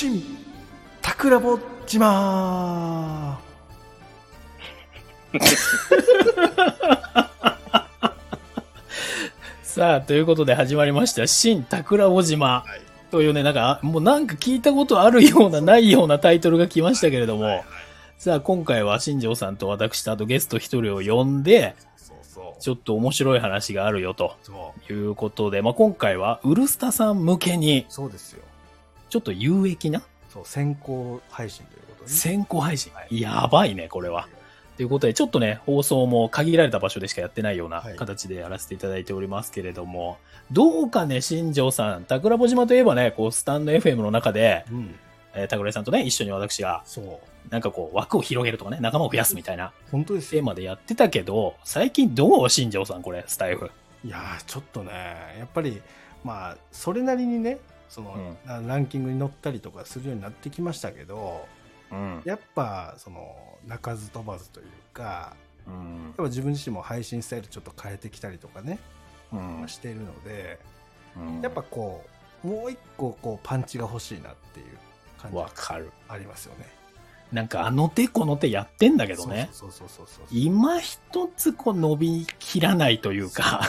新桜ぼ島さあ、ということで始まりました、新桜尾島。というね、なんか、もうなんか聞いたことあるような、ないようなタイトルが来ましたけれども、さあ、今回は新庄さんと私とあとゲスト一人を呼んで、ちょっと面白い話があるよということで、まあ、今回はウルスタさん向けに、そうですよちょっと有益な？そう先行配信ということでね。先行配信？はい。やばいね、これは。ということで、ちょっとね、放送も限られた場所でしかやってないようなはい。形でやらせていただいておりますけれども、どうかね、新庄さん、桜穂島といえばね、こう、スタンド FM の中で、うん。えー、桜井さんとね、一緒に私が、そう。なんかこう、枠を広げるとかね、仲間を増やすみたいな本当ですよ。テーマでやってたけど、最近どう？新庄さん、これ、スタイフ。いやーちょっとねやっぱりまあそれなりにねその、ラランキングに乗ったりとかするようになってきましたけどうん。やっぱその鳴かず飛ばずというかうんやっぱ自分自身も配信スタイルちょっと変えてきたりとかね、うんしているのでうんやっぱこうもう一個こうパンチが欲しいなっていう感じがわかる。ありますよね。なんかあの手この手やってんだけどね。そうそうそうそうそう今一つこう伸びきらないというか、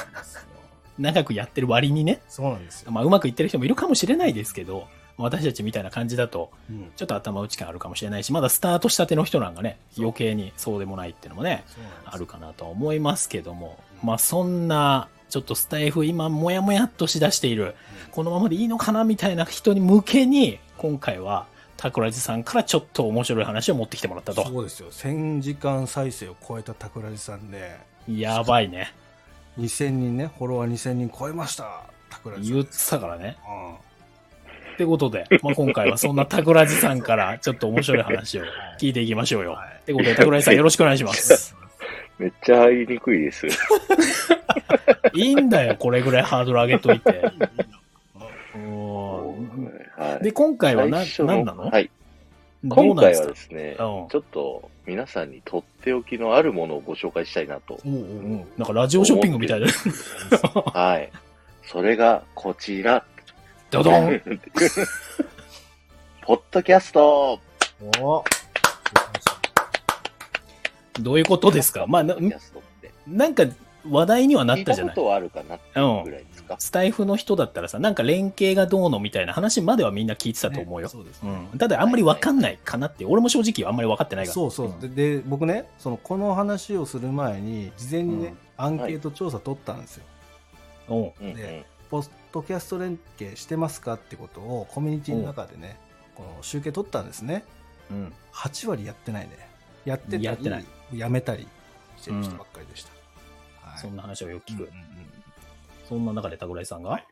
長くやってる割にね、そうなんですよ。まあうまくいってる人もいるかもしれないですけど、私たちみたいな感じだと、うんちょっと頭打ち感あるかもしれないし、まだスタートしたての人なんかね、余計にそうでもないっていうのもね、あるかなとは思いますけども、うんまあそんな、ちょっとスタイフ今もやもやっとしだしている、このままでいいのかなみたいな人に向けに、今回は、桜地さんからちょっと面白い話を持ってきてもらったと。そうですよ。1000時間再生を超えた桜地さんで、やばいね。2000人ね、フォロワー2000人超えました。桜地さん言っ。てたからね。うんってことで、まあ、今回はそんな 桜地さんからちょっと面白い話を聞いていきましょうよ。はいってことで、桜地さんよろしくお願いします。めっちゃ入りにくいです。いいんだよ、これぐらいハードル上げといて。で、今回はな、何なの？今回はなんですか？ですね、うんちょっと皆さんにとっておきのあるものをご紹介したいなと。おうおううんなんかラジオショッピングみたいな。はい。それがこちら。ドドン ポッドキャストおどういうことですか？まあ、な。なんか話題にはな聞いたったじゃないことはあるかなぐらいか。スタイフの人だったらさ、なんか連携がどうのみたいな話まではみんな聞いてたと思うよ。そうですね。うん。ただあんまりわかんないかなって、俺も正直あんまり分かってないから。そうそう。で、で僕ね、その、この話をする前に、事前にね、アンケート調査取ったんですよ。うん。うんうんでポッドキャスト連携してますかってことをコミュニティの中でね、この集計取ったんですね。うん。8割やってないね。やってたり、やってないやめたりしてる人ばっかりでした。はいそんな話をよく聞く。うんうんうんそんな中で桜井さんが、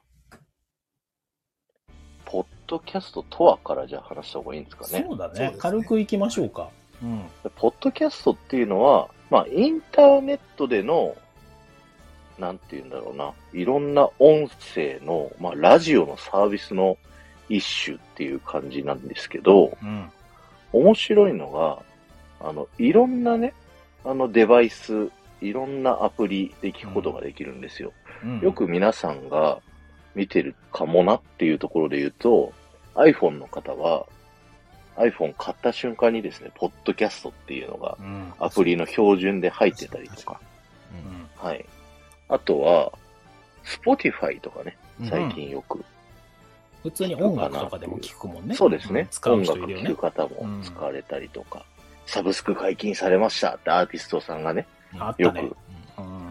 ポッドキャストとはからじゃあ話した方がいいんですかね。そうだねね軽くいきましょうか。うん。ポッドキャストっていうのは、まあ、インターネットでの、なんて言うんだろうな、いろんな音声の、まあ、ラジオのサービスの一種っていう感じなんですけど、うん。面白いのが、あの、いろんなね、あのデバイス、いろんなアプリで聞くことができるんですよ。うん。よく皆さんが見てるかもなっていうところで言うと、iPhone の方は、iPhone 買った瞬間にですね、ポッドキャストっていうのがうん。アプリの標準で入ってたりとか、うんはい。あとは、Spotify とかね、うん。最近よく、普通に音楽とかでも聞くもんね。そうですね。う音楽人いるよね。聴く。方も使われたりとか、サブスク解禁されましたってアーティストさんがね、よく、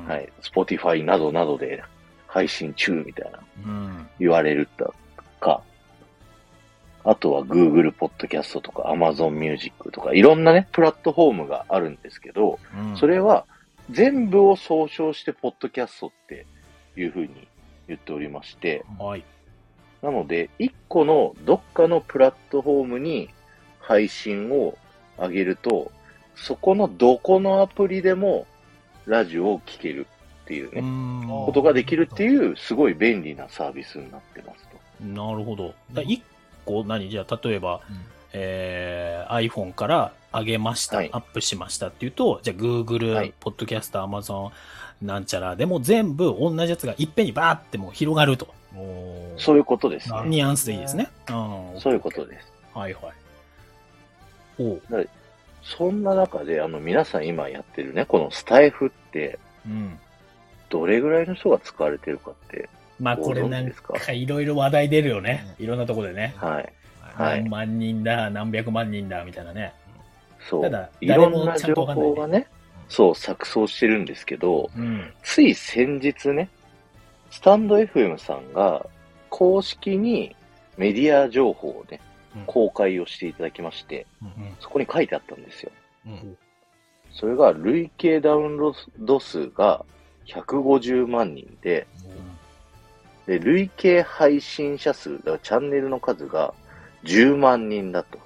はい、Spotify などなどで配信中みたいな。うん。言われるとか、あとは Google Podcast とか Amazon Music とかいろんなね、プラットフォームがあるんですけど、うん。それは全部を総称してポッドキャストっていうふうに言っておりまして、はい。なので、一個のどっかのプラットフォームに配信を上げると、そこのどこのアプリでもラジオを聴けるっていうね、うんことができるっていうすごい便利なサービスになってますと。なるほど。だ一個、何？じゃあ、例えば、うんえー iPhone から上げました、はいアップしましたっていうと、じゃあ Google、はいポッドキャスト、Amazon、なんちゃらでも全部同じやつがいっぺんにバーってもう広がると。そういうことですね。ニュアンスでいいですね。うん。そういうことです。はいはい。おう。そんな中で、あの、皆さん今やってるね、このスタイフって、うん。どれぐらいの人が使われてるかって、まあこれなんかかいろいろ話題出るよね。いろんなとこでね。はい。はい何万人だ、何百万人だ、みたいなね。そうただ。いろんな情報がね、そう、錯綜してるんですけど、うん。つい先日ね、スタンド FM さんが公式にメディア情報をねうん、公開をしていただきまして、うん。そこに書いてあったんですよ。うん。それが累計ダウンロード数が150万人で、で、累計配信者数、だからチャンネルの数が10万人だと。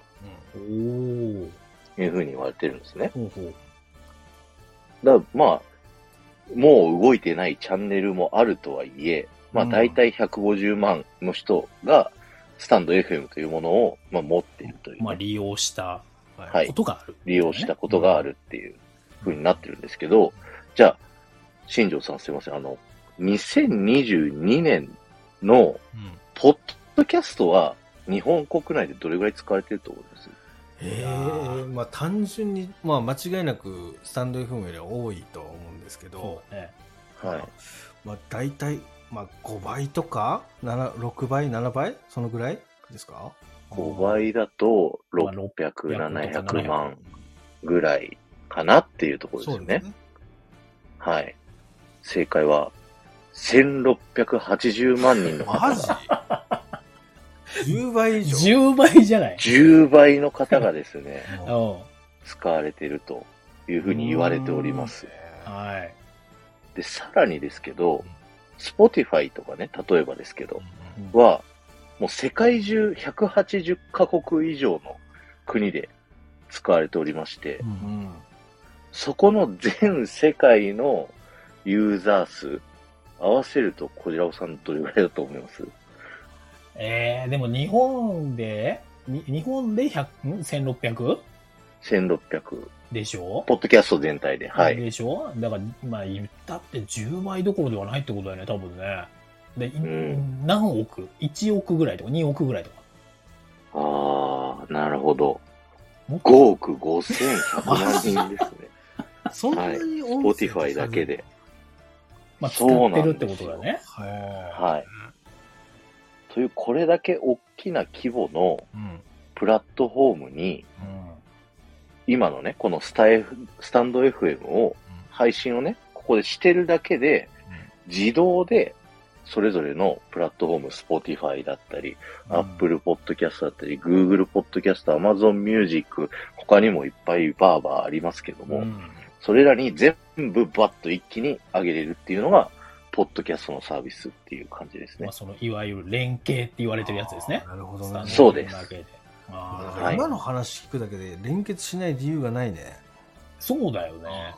いうふうに言われてるんですね。だからまあ、もう動いてないチャンネルもあるとはいえ、まあうん。大体150万の人がスタンド FM というものを、まあ、持っているというね、まあ利用したはいことがある。利用したことがあるっていうふうになってるんですけど、じゃあ、新庄さんすいません、あの、2022年のうんポッドキャストは日本国内でどれぐらい使われてると思います？ええまあ単純に、まあ間違いなくスタンド FM よりは多いと思うんですけどね。はい。まあ大体、まあ5倍とか、7 6倍、7倍？そのぐらい？ですか？5倍だとまあ600、600 700万ぐらいかなっていうところですよね。すね。はい。正解は、1680万人の方マジ？が、?10 倍以上？10倍じゃない？10倍の方がですね、うん。使われているというふうに言われております。はい。で、さらにですけど、Spotify とかね、例えばですけど、うんは、もう世界中180カ国以上の国で使われておりまして。そこの全世界のユーザー数、合わせると、小白さんどれぐらいだと思いますえー、でも日本で、に日本で100、ん ?1600? ?1600。でしょ？ポッドキャスト全体で。はい。でしょ？だから、まあ言ったって10倍どころではないってことだよね、多分ね。で、いん何億 ?1 億ぐらいとか2億ぐらいとか。あー、なるほど。もっ5億5100万人ですね。そんなはい。に音声 Spotify だけで。まあ使そうってるってことだね。ははい。という、これだけ大きな規模のい。うん。プラットフォームに、今のね、このスタイフ、スタンド FM を、配信をね、ここでしてるだけで、自動で、それぞれのプラットフォーム、Spotify だったり、うん。Apple Podcast だったり、Google Podcast、Amazon Music、他にもいっぱいバーバーありますけども、うん。それらに全部バッと一気に上げれるっていうのが、ポッドキャストのサービスっていう感じですね。まあ。その、いわゆる連携って言われてるやつですね。なるほどね。そうですだけでだあー。から今の話聞くだけで連結しない理由がないね。そうだよね。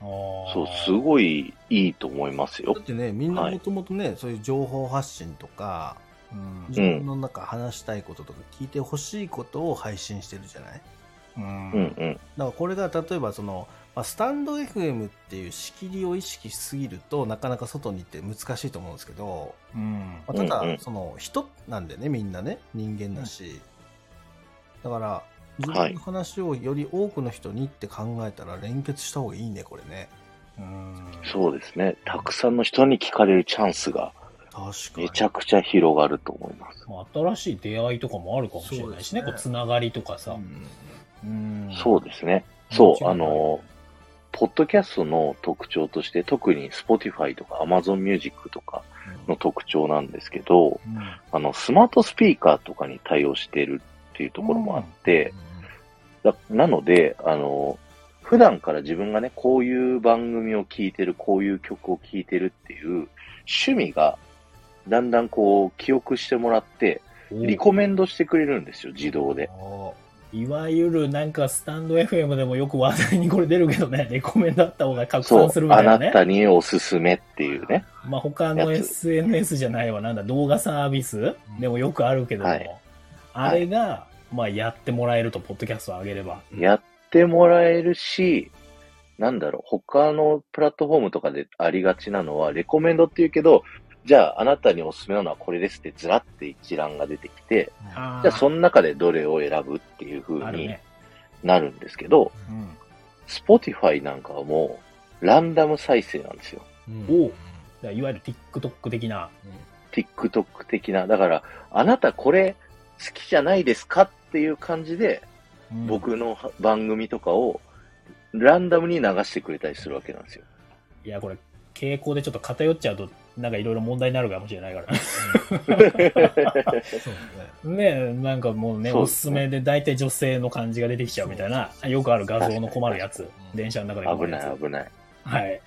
そう、すごいいいと思いますよ。だっ。てね、みんなもともとね、そういう情報発信とか、うん。自分の中話したいこととか聞いてほしいことを配信してるじゃない？うん。うんうん。だからこれが例えばその、まあ、スタンド FM っていう仕切りを意識しすぎるとなかなか外に行って難しいと思うんですけど、うん。まあ、ただ、その人なんでねみんなね。人間だし、だから自はい。分の話をより多くの人にって考えたら連結した方がいいねこれね。うん。そうですね。たくさんの人に聞かれるチャンスがめちゃくちゃ広がると思います。まあ新しい出会いとかもあるかもしれないしね、ね。こうつながりとかさ。うん。うん。そうですね。そう、あの、ポッドキャストの特徴として、特に Spotify とか Amazon Music とかの特徴なんですけど、うん。あの、スマートスピーカーとかに対応しているっていうところもあって、だなので、あの、普段から自分がね、こういう番組を聴いてる、こういう曲を聴いてるっていう趣味が、だんだんこう、記憶してもらって、リコメンドしてくれるんですよ、自動で。おいわゆるなんかスタンド FM でもよく話題にこれ出るけどね、レコメンドあった方が拡散する、みたあないなね。たにおすすめっていうね。まあ他の SNS じゃないわ、なんだ、動画サービス？うん。でもよくあるけども、はい。あれが、まあやってもらえると、ポッドキャストを上げれば。やってもらえるし、なんだろう、他のプラットフォームとかでありがちなのは、レコメンドっていうけど、じゃああなたにおすすめなのはこれですってずらって一覧が出てきて、あじゃあその中でどれを選ぶっていう風にあるね。なるんですけど、うん。Spotify なんかはもうランダム再生なんですよ。うんいわゆる TikTok 的な。TikTok 的な。だから、あなたこれ好きじゃないですかっていう感じで、うん僕のは番組とかをランダムに流してくれたりするわけなんですよ。いや、これ、傾向でちょっと偏っちゃうと、なんかいろいろ問題になるかもしれないから。そうね。ねえ、なんかもうね、そうおすすめで大体女性の感じが出てきちゃうみたいな、よくある画像の困るやつに。電車の中でるやつ。ない危ない。はい。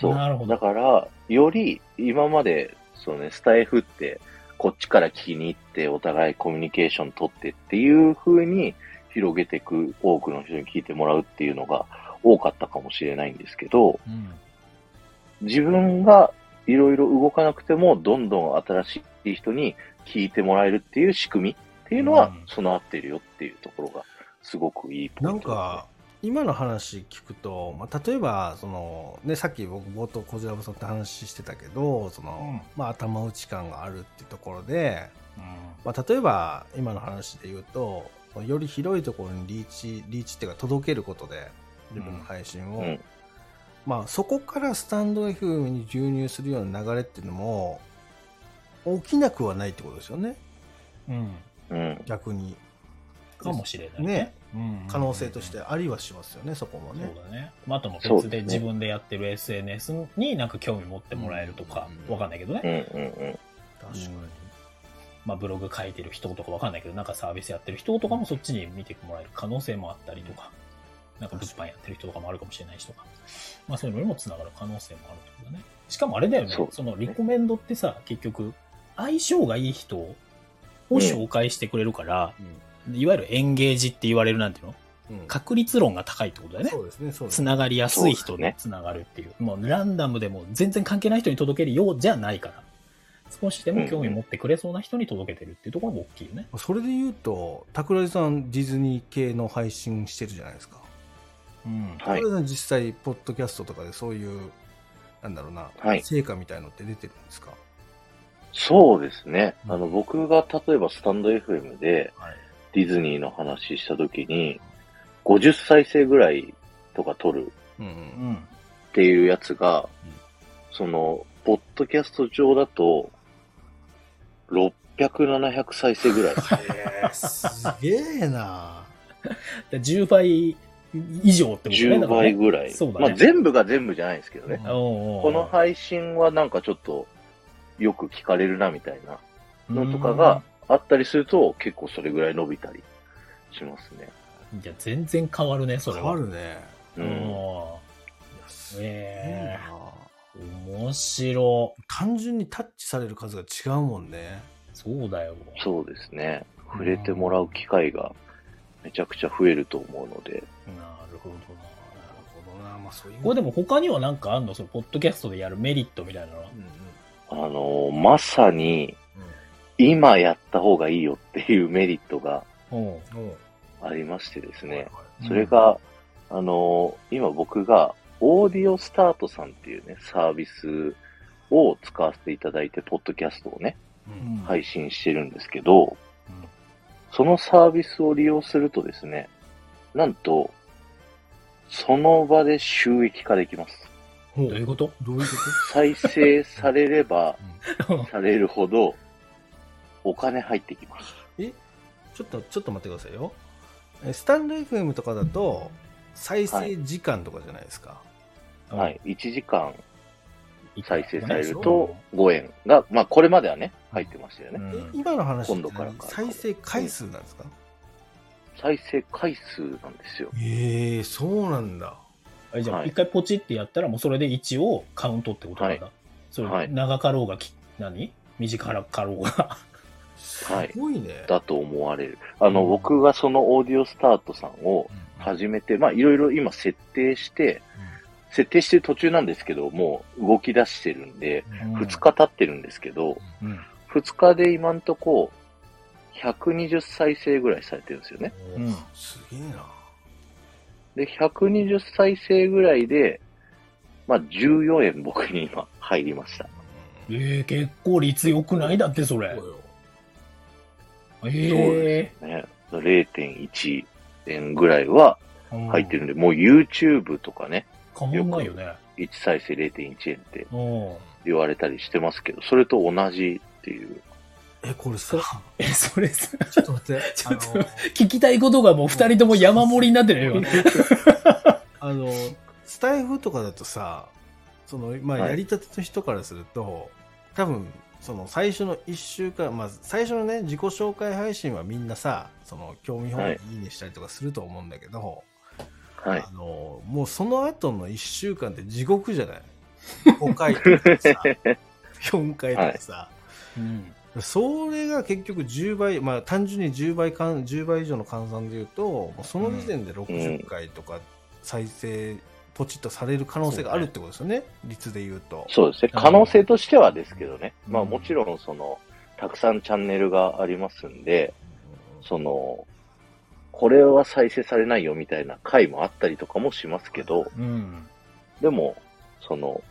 そう。なるほどだから、より今まで、そうね、スタイフって、こっちから聞きに行って、お互いコミュニケーション取ってっていう風に広げていく、多くの人に聞いてもらうっていうのが多かったかもしれないんですけど、うん。自分がいろいろ動かなくても、どんどん新しい人に聞いてもらえるっていう仕組みっていうのはうん、備わってるよっていうところが、すごくいいポイなんントですねか、今の話聞くと、まあ、例えばその、ね、さっき僕冒頭こじさんって話してたけどその、うん。まあ、頭打ち感があるっていうところで、まあ、例えば今の話で言うとより広いところにリーチリーチっていうか届けることで自分の配信を、うん。まあ、そこからスタンド FM に流入するような流れっていうのも起きなくはないってことですよね。うん。うん。逆にかもしれないね。うん可能性としてありはしますよねそこもね。そうだね。まあ、あとも別で自分でやってる SNS になんか興味持ってもらえるとかう、ん。わかんないけどね。うんうんうん。確かに、まあ、ブログ書いてる人とかわかんないけど、なんかサービスやってる人とかもそっちに見てもらえる可能性もあったりとか、なんか物販やってる人とかもあるかもしれないしとか、まあそういうのにもつながる可能性もあるってことだね。しかもあれだよね、そのリコメンドってさ、結局、相性がいい人を紹介してくれるから、いわゆるエンゲージって言われるなんていうの？うんうん確率論が高いってことだよね。そうですねそうですつながりやすい人そうですねでつながるっていう。もうランダムでも全然関係ない人に届けるようじゃないから。少しでも興味持ってくれそうな人に届けてるっていうところも大きいよね。それで言うと桜井さんディズニー系の配信してるじゃないですかうん。はい実際ポッドキャストとかでそういうなんだろうな、はい成果みたいのって出てるんですか？そうですね。うんあの、僕が例えばスタンド FM ではいディズニーの話したときに、50再生ぐらいとか撮る。っていうやつが、うんその、ポッドキャスト上だと、600、700再生ぐらい。へーすげえなで10倍以上ってことね。10倍ぐらい。そうだねまあ全部が全部じゃないですけどね。この配信はなんかちょっとよく聞かれるなみたいなのとかが、あったりすると結構それぐらい伸びたりしますね。うん。いや、全然変わるね、それは。変わるねうん。ええなえ面白。単純にタッチされる数が違うもんねそうだよ。そうですね。触れてもらう機会がめちゃくちゃ増えると思うので。なるほどな。なるほどなまあそういうこれでも他にはなんかあんの？そのポッドキャストでやるメリットみたいなのは？うんうんあのーまさに今やった方がいいよっていうメリットがありましてですね。うんそれが、あのー今僕がオーディオスタートさんっていうね、サービスを使わせていただいて、ポッドキャストをね、うん。配信してるんですけど、うんそのサービスを利用するとですね、なんと、その場で収益化できます。どういうこと？どういうこ再生されればと、されるほど、お金入ってきます。えちょっとちょっと待ってくださいよ。えスタンド FM とかだと再生時間とかじゃないですか、はい。1時間再生されるそう。と5円が、まあこれまではね、入ってましたよね。うん。え今の話って今度からか再生回数なんですか、再生回数なんですよ。ええそうなんだ。あじゃあ、はい。一回ポチってやったら、もうそれで1をカウントってことなんだ。それ、はい。長かろうがき、何？短かろうが。すごいね、だと思われる。あの、うん。僕がそのオーディオスタートさんをうん。始めて、まあいろいろ今設定して、設定してる途中なんですけど、もう動き出してるんで、うん。2日経ってるんですけど、うん。2日で今んとこ、120再生ぐらいされてるんですよね。うん。すげえな。で、120再生ぐらいで、まあ、14円僕に今入りました。えー、結構率良くない？だって、それ。そう。よえね、0.1円ぐらいはえー。入ってるんで、もう YouTube とかね、かもんないよね。1再生0.1円ってうん。言われたりしてますけど、それと同じっていう。え、これさ、え、それさ、ちょっと待って、ちょっとあの、聞きたいことがもう二人とも山盛りになってるよ。今 あの、スタイフとかだとさ、その、まあ、はいやりたての人からすると、多分、その最初の1週間、まあ、最初のね、自己紹介配信はみんなさ、その、興味本位にいいねしたりとかすると思うんだけど、はいあ。の、もうその後の1週間って地獄じゃない ?5 回とかさ、4回とかさ、うん。それが結局10倍、まあ単純に10倍かん、10倍以上の換算で言うと、もうその時点で60回とか再生、ポチッとされる可能性があるってことですよね、率で言うと。そうですね。可能性としてはですけどね。うんまあもちろんその、たくさんチャンネルがありますんで、その、これは再生されないよみたいな回もあったりとかもしますけど、うん。でも、その、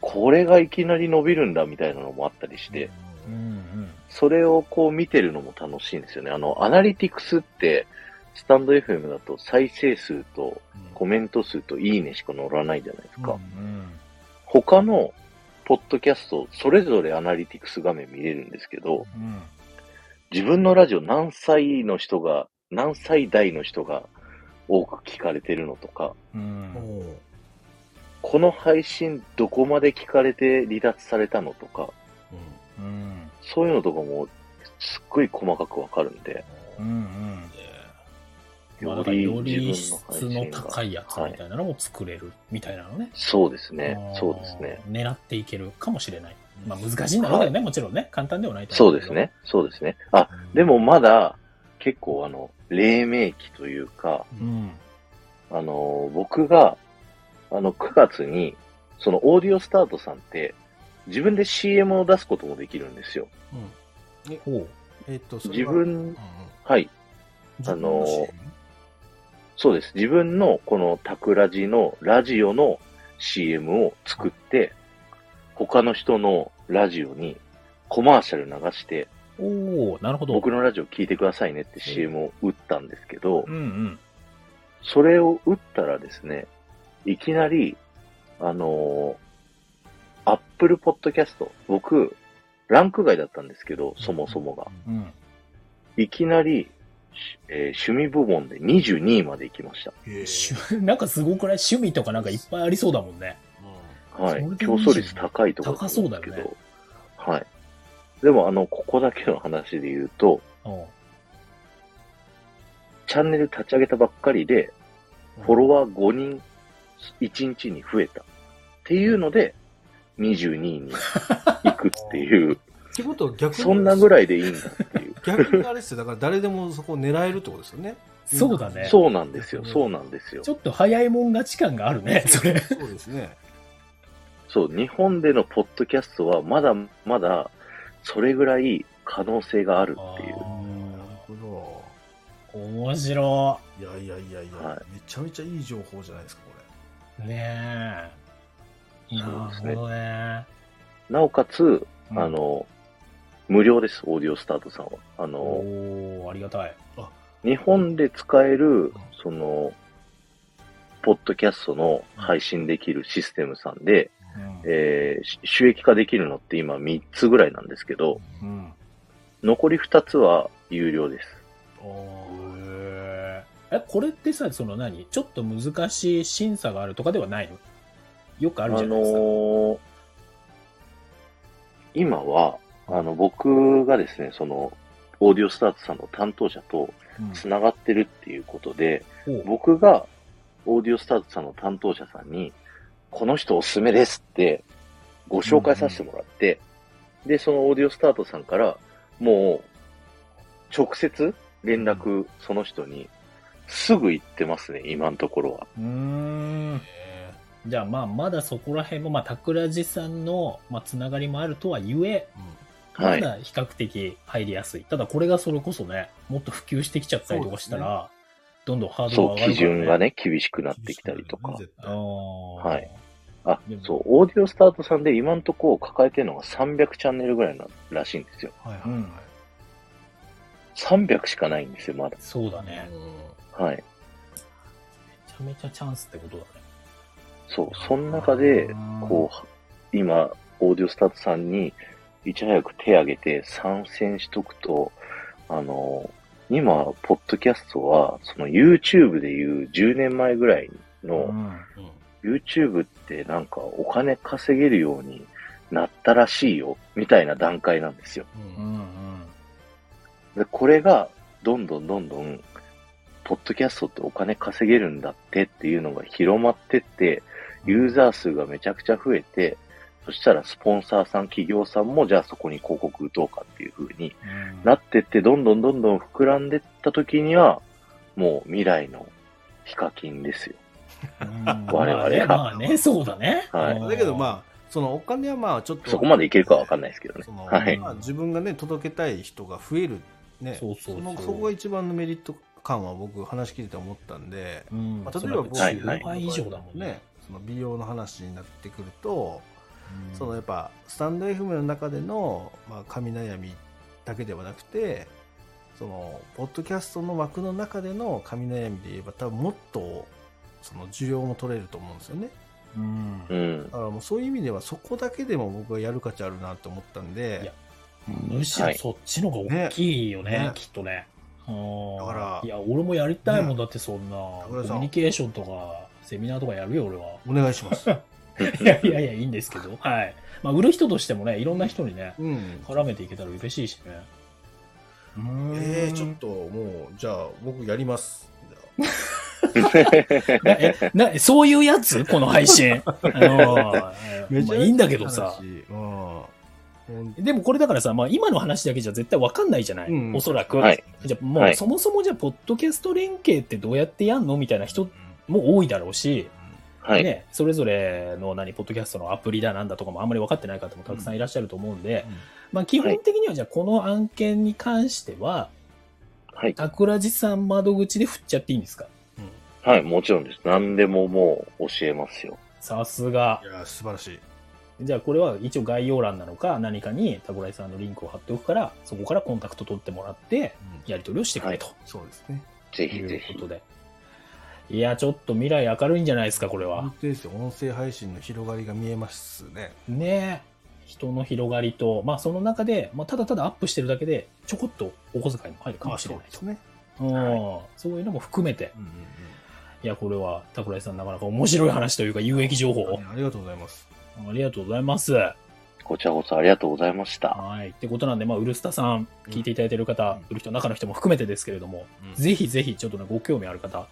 これがいきなり伸びるんだみたいなのもあったりして、うん。うん。それをこう見てるのも楽しいんですよね。あの、アナリティクスって、スタンド FM だと再生数とコメント数といいねしか乗らないじゃないですか。うん。他のポッドキャスト、それぞれアナリティクス画面見れるんですけど、うん。自分のラジオ何歳の人が、何歳代の人が多く聞かれてるのとか、うん。この配信どこまで聞かれて離脱されたのとか。そういうのとかもすっごい細かくわかるんで、うん。うん。まあ、だよからより質の。高いやつみたいなのも作れるみたいなのね。そうですねそうですね。。狙っていけるかもしれない。まあ難しいんだろうけどね、もちろんね。簡単ではないとそ思けどうですね。そうですね。あ、でも、まだ結構あの、黎明期というか、うん。あの、僕が、あの、9月に、そのオーディオスタートさんって、自分で CM を出すこともできるんですよ。うん。ほう。えっと、自分はい。あのそうです。自分のこのタクラジのラジオの CM を作って、他の人のラジオにコマーシャル流して、おおなるほど。僕のラジオ聞いてくださいねって CM を打ったんですけどう、んうん。それを打ったらですね、いきなり、あのー、Apple Podcast、僕、ランク外だったんですけど、そもそもが。うん。いきなり、しえー趣味部門で22位まで行きました。なんかすごくない趣味とかなんかいっぱいありそうだもんね。はいそれ。で競争率高いところ高そうだよねけど、はい。でも、あの、ここだけの話で言うと、うん。チャンネル立ち上げたばっかりで、フォロワー5人、1日に増えた。っていうので、22位に行くっていう、ってことは逆に、そんなぐらいでいいんだっていう。逆にあれですよ。だから誰でもそこを狙えるってことですよね。そうだね。そうなんですよ、そうなんですよち。ょっと早いもん勝ち感があるね、それ。そうですね。そう、日本でのポッドキャストはまだまだ、それぐらい可能性があるっていう。なるほ面白ど。いやいやいやいや、はめちゃめちゃいい情報じゃないですか、こい。ねえ。そうなですねるほどね。なおかつ、うんあの、無料です、オーディオスタートさんは。あの、おー、ありがたい。日本で使えるん、その、ポッドキャストの配信できるシステムさんで、うんえーし収益化できるのって今3つぐらいなんですけど、うん。残り2つは有料です。へーえ、これってさ、その何？ちょっと難しい審査があるとかではないの？よくああるじゃないですか。のー今は、あの、僕がですね、その、オーディオスタートさんの担当者とうん繋がってるっていうことで、ほう僕がオーディオスタートさんの担当者さんに、この人おすすめですってご紹介させてもらって、で、そのオーディオスタートさんから、もう、直接連絡、その人に、すぐ行ってますね、今のところは。うーん。じゃあまあ、まだそこら辺も、まあ、桜地さんの、まあ、つながりもあるとはゆえ、はい。まだ比較的入りやすい。ただこれがそれこそね、もっと普及してきちゃったりとかしたら、どんどんハードルそう、が上がるから、ね。基準がね、厳しくなってきたりとか。絶あ対ーはいあそう、オーディオスタートさんで今んとこ抱えてるのが300チャンネルぐらいならしいんですよ。はいはいうん300しかないんですよ、まだ。そうだね。はい。めちゃめちゃチャンスってことだね。そう、その中で、こう、今、オーディオスタートさんにいち早く手挙げて参戦しとくと、あの、今、ポッドキャストは、その YouTube でいう10年前ぐらいの、うん。YouTube ってなんかお金稼げるようになったらしいよ、みたいな段階なんですよ。で、これが、どんどんどんどん、ポッドキャストってお金稼げるんだってっていうのが広まってって、ユーザー数がめちゃくちゃ増えて、そしたらスポンサーさん、企業さんも、じゃあそこに広告打とうかっていう風になってって、どんどんどんどん膨らんでった時には、もう未来のヒカキンですよ。うん我々がまあね、そうだね。はいうんだけどまあ、そのお金はまあちょっと。そこまでいけるかはわかんないですけどねはいまあ、自分がね、届けたい人が増える。ね。そうそうそうのそこが一番のメリット感は僕話聞いてて思ったんで、うんまあ、例えば僕、はいはい10倍以上だもんね。その美容の話になってくると、うんそのやっぱスタンド FM の中での、まあ、神悩みだけではなくてそのポッドキャストの枠の中での神悩みで言えば多分もっとその需要も取れると思うんですよね。うん。うん。だ。からもうそういう意味ではそこだけでも僕はやる価値あるなと思ったんいでやむしろそっちの方が大きいよね、ね。ねきっとね。うんだからいや、俺もやりたいもんだって、そんな、コ桜井さんミュニケーションとか、セミナーとかやるよ、俺は。お願いします、いやいやいや、いいんですけど。はい。まあ、売る人としてもね、いろんな人にね、うん、絡めていけたら嬉しいしね。えー、ちょっともうじゃあ僕やります なえなそういうやつ？この配信。あのあまあいいんだけどさ。でもこれだからさ、まあ今の話だけじゃ絶対わかんないじゃない、うんおそらく。はいじゃあもうはいそもそもじゃあ、ポッドキャスト連携ってどうやってやんの？みたいな人も多いだろうし、はい。ね、それぞれの何、ポッドキャストのアプリだなんだとかもあんまり分かってない方もたくさんいらっしゃると思うんで、うんまあ基本的にはじゃあこの案件に関しては、はい。桜地さん窓口で振っちゃっていいんですか？はい、もちろんです。何でももう教えますよ。さすがい。や素晴らしいじゃあこれは一応概要欄なのか何かに桜井さんのリンクを貼っておくから、そこからコンタクト取ってもらって、やり取りをしてくれとそうですねぜひいうぜひ。ことで。いや、ちょっと未来明るいんじゃないですか、これは本。当ですよ音声配信の広がりが見えますねねえ。人の広がりと、まあその中で、まあただただアップしてるだけで、ちょこっとお小遣いも入るかもしれないと。ねうんそういうのも含めて、うんうんいや、これは桜井さんなかなか面白い話というか有益情報うん、ありがとうございますありがとうございます。はこちらこそありがとうございました。い。ってことなんで、まあ、ウルスタさん、聞いていただいている方、うん売る人、中の人も含めてですけれども、うんぜひぜひ、ちょっとね、ご興味ある方、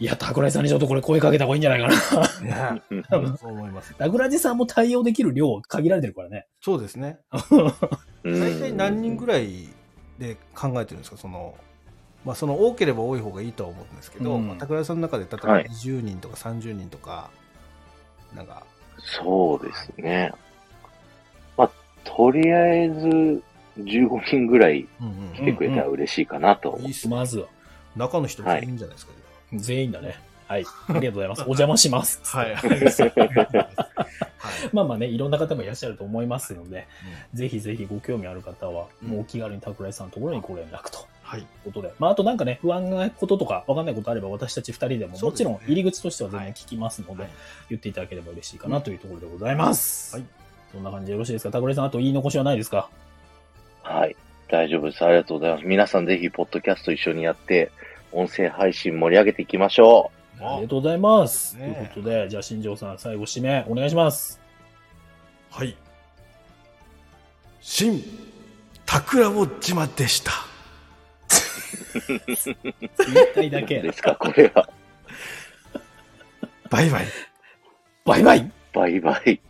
いや、桜井さんにちょっとこれ声かけた方がいいんじゃないかな。ね。多分そう思います。桜地さんも対応できる量限られてるからね。そうですね。う ん大体何人ぐらいで考えてるんですか？そのまあその多ければ多い方がいいとは思うんですけど、うん。さんの中で例えばはい。20人とか30人とか、なんか。そうですね。まあ、とりあえず、15人ぐらいうん来てくれたら嬉しいかなとうん、いいっすね。まずは、中の人全員じゃないですか、全員だね。はい。ありがとうございます。お邪魔します。はい。はい。まあまあね、いろんな方もいらっしゃると思いますので、ぜひぜひご興味ある方は、うんもうお気軽に桜井さんのところにご連絡と。はい。いうことで。まあ、あとなんかね、不安なこととか、わかんないことあれば、私たち二人でも、もちろん入り口としては全然聞きますので、はい言っていただければ嬉しいかなというところでございます。はい。そんな感じでよろしいですか？桜井さん、あと言い残しはないですか？はい。大丈夫です。ありがとうございます。皆さんぜひ、ポッドキャスト一緒にやって、音声配信盛り上げていきましょありがとうございます。ねということで、じゃあ、新庄さん、最後、締め、お願いします。はい。新、桜ぼ島でした。言いたいだう。けで。すか、これは。バイバイ。バイバイバイバイ。